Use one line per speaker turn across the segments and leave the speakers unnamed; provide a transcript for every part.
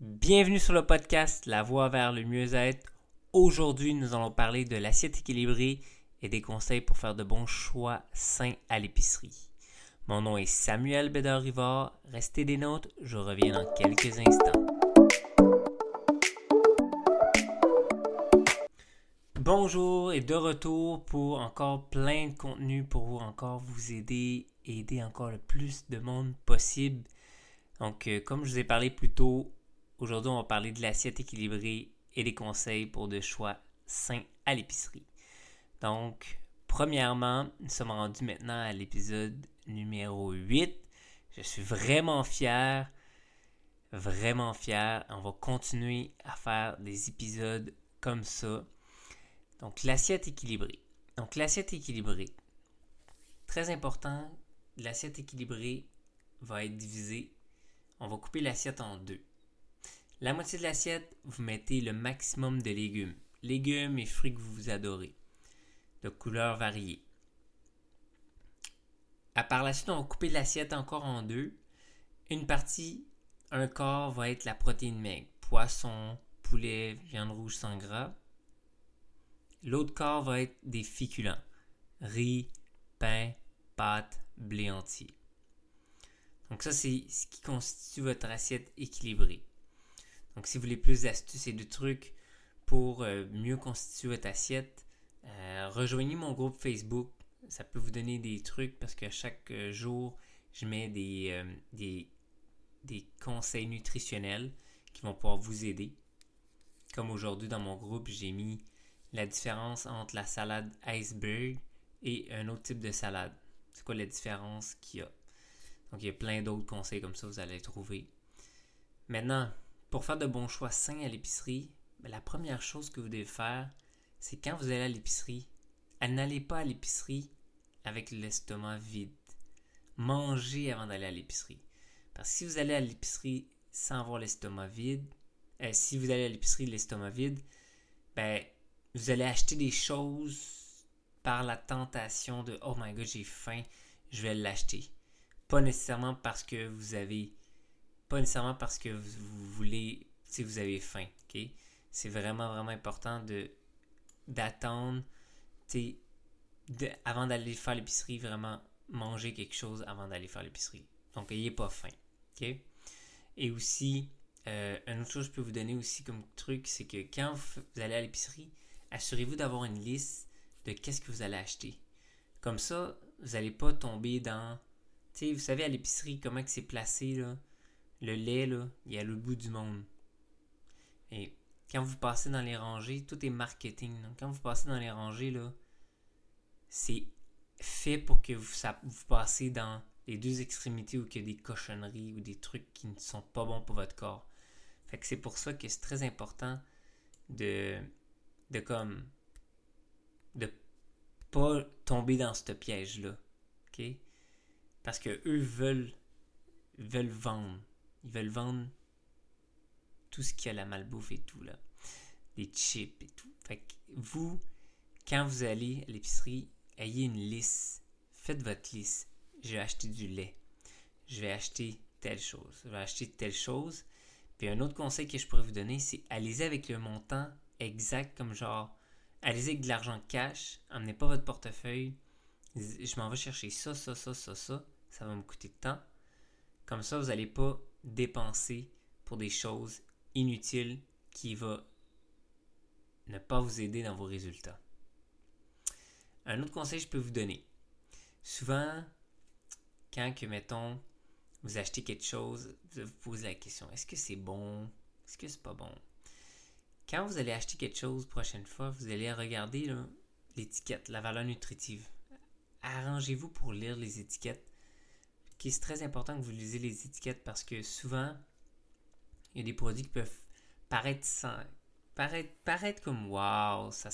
Bienvenue sur le podcast La voie vers le mieux-être. Aujourd'hui, nous allons parler de l'assiette équilibrée et des conseils pour faire de bons choix sains à l'épicerie. Mon nom est Samuel Bédard-Rivard. Restez des notes, je reviens dans quelques instants. Bonjour et de retour pour encore plein de contenu pour vous encore vous aider et aider encore le plus de monde possible. Donc, euh, comme je vous ai parlé plus tôt, aujourd'hui on va parler de l'assiette équilibrée et des conseils pour de choix sains à l'épicerie. Donc, premièrement, nous sommes rendus maintenant à l'épisode numéro 8. Je suis vraiment fier, vraiment fier. On va continuer à faire des épisodes comme ça. Donc, l'assiette équilibrée. Donc, l'assiette équilibrée. Très important, l'assiette équilibrée va être divisée. On va couper l'assiette en deux. La moitié de l'assiette, vous mettez le maximum de légumes. Légumes et fruits que vous adorez de couleurs variées. À part la suite, on va couper l'assiette encore en deux. Une partie, un quart va être la protéine maigre, poisson, poulet, viande rouge sans gras. L'autre quart va être des féculents, riz, pain, pâtes, blé entier. Donc ça, c'est ce qui constitue votre assiette équilibrée. Donc si vous voulez plus d'astuces et de trucs pour euh, mieux constituer votre assiette, euh, rejoignez mon groupe Facebook. Ça peut vous donner des trucs parce que chaque euh, jour, je mets des, des, des, conseils nutritionnels qui vont pouvoir vous aider. Comme aujourd'hui dans mon groupe, j'ai mis la différence entre la salade iceberg et un autre type de salade. C'est quoi la différence qu'il y a? Donc il y a plein d'autres conseils comme ça, vous allez trouver. Maintenant, pour faire de bons choix sains à l'épicerie, ben, la première chose que vous devez faire, c'est quand vous allez à l'épicerie, n'allez pas à l'épicerie avec l'estomac vide. Mangez avant d'aller à l'épicerie. Parce que si vous allez à l'épicerie sans avoir l'estomac vide, euh, si vous allez à l'épicerie l'estomac vide, ben, vous allez acheter des choses par la tentation de Oh my god, j'ai faim, je vais l'acheter. Pas nécessairement parce que vous avez. Pas nécessairement parce que vous voulez. Si vous avez faim, ok? C'est vraiment, vraiment important de d'attendre, avant d'aller faire l'épicerie, vraiment manger quelque chose avant d'aller faire l'épicerie. Donc, n'ayez pas faim. OK? Et aussi, euh, une autre chose que je peux vous donner aussi comme truc, c'est que quand vous allez à l'épicerie, assurez-vous d'avoir une liste de qu'est-ce que vous allez acheter. Comme ça, vous n'allez pas tomber dans... Tu sais, vous savez à l'épicerie comment c'est placé, là? Le lait, il est à l'autre bout du monde. Et quand vous passez dans les rangées, tout est marketing. Quand vous passez dans les rangées, là, c'est fait pour que vous, passez dans les deux extrémités où il y a des cochonneries ou des trucs qui ne sont pas bons pour votre corps. Fait que c'est pour ça que c'est très important de, de comme, de pas tomber dans ce piège-là. Parce que eux veulent, veulent vendre. Ils veulent vendre tout ce qui a la malbouffe et tout, là. Des chips et tout. Fait que vous, quand vous allez à l'épicerie, ayez une liste. Faites votre liste. Je vais acheter du lait. Je vais acheter telle chose. Je vais acheter telle chose. Puis un autre conseil que je pourrais vous donner, c'est allez-y avec le montant exact, comme genre, allez-y avec de l'argent cash, amenez pas votre portefeuille. Je m'en vais chercher ça, ça, ça, ça, ça. Ça va me coûter de temps. Comme ça, vous n'allez pas dépenser pour des choses inutile qui va ne pas vous aider dans vos résultats. Un autre conseil que je peux vous donner. Souvent, quand que, mettons, vous achetez quelque chose, vous vous posez la question, est-ce que c'est bon? Est-ce que c'est pas bon? Quand vous allez acheter quelque chose prochaine fois, vous allez regarder l'étiquette, la valeur nutritive. Arrangez-vous pour lire les étiquettes. C'est très important que vous lisez les étiquettes parce que souvent, il y a des produits qui peuvent paraître, paraître, comme wow, ça,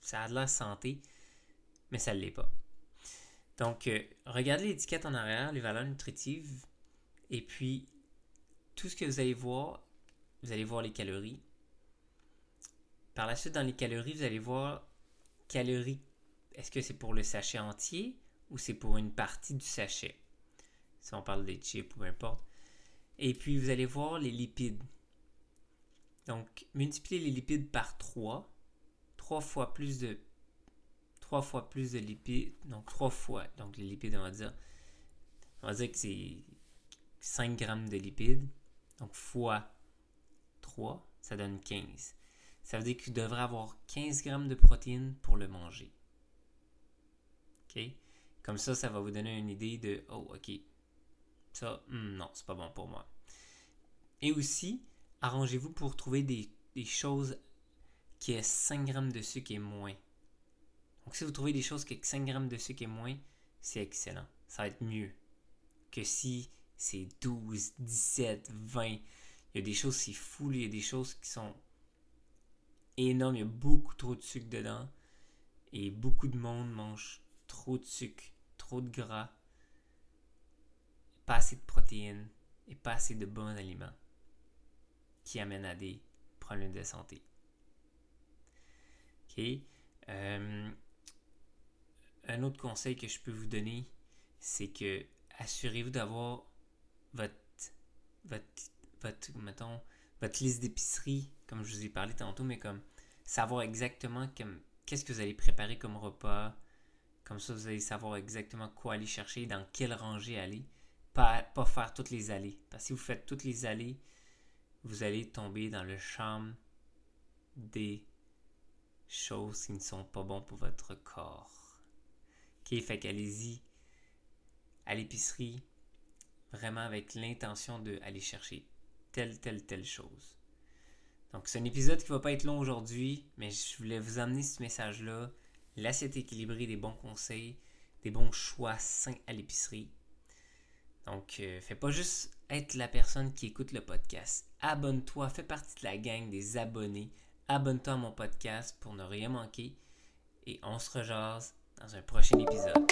ça a de la santé, mais ça ne l'est pas. Donc, euh, regardez l'étiquette en arrière, les valeurs nutritives, et puis tout ce que vous allez voir, vous allez voir les calories. Par la suite, dans les calories, vous allez voir calories. Est-ce que c'est pour le sachet entier ou c'est pour une partie du sachet? Si on parle des chips ou peu importe. Et puis, vous allez voir les lipides. Donc, multipliez les lipides par 3. 3 fois plus de 3 fois plus de lipides. Donc, 3 fois. Donc, les lipides, on va dire. On va dire que c'est 5 grammes de lipides. Donc, fois 3, ça donne 15. Ça veut dire que tu devrais avoir 15 grammes de protéines pour le manger. OK? Comme ça, ça va vous donner une idée de Oh, OK. Ça, non, c'est pas bon pour moi. Et aussi, arrangez-vous pour trouver des, choses qui aient 5 grammes de sucre et moins. Donc, si vous trouvez des choses qui ont 5 grammes de sucre et moins, c'est excellent. Ça va être mieux que si c'est 12, 17, 20. Il y a des choses, c'est fou. Il y a des choses qui sont énormes. Il y a beaucoup trop de sucre dedans. Et beaucoup de monde mange trop de sucre, trop de gras, pas assez de protéines et pas assez de bons aliments qui amènent à des problèmes de santé. Euh, un autre conseil que je peux vous donner, c'est que assurez-vous d'avoir votre, votre, votre, votre liste d'épicerie, comme je vous ai parlé tantôt, mais comme savoir exactement qu'est-ce que vous allez préparer comme repas, comme ça, vous allez savoir exactement quoi aller chercher, dans quelle rangée aller. Pas, pas faire toutes les allées. Parce que si vous faites toutes les allées, vous allez tomber dans le charme des choses qui ne sont pas bonnes pour votre corps. Ok, fait qu'allez-y à l'épicerie vraiment avec l'intention d'aller chercher telle, telle, telle chose. Donc, c'est un épisode qui va pas être long aujourd'hui, mais je voulais vous amener ce message-là l'assiette équilibrée, des bons conseils, des bons choix sains à l'épicerie. Donc, euh, fais pas juste être la personne qui écoute le podcast. Abonne-toi, fais partie de la gang des abonnés. Abonne-toi à mon podcast pour ne rien manquer. Et on se rejase dans un prochain épisode.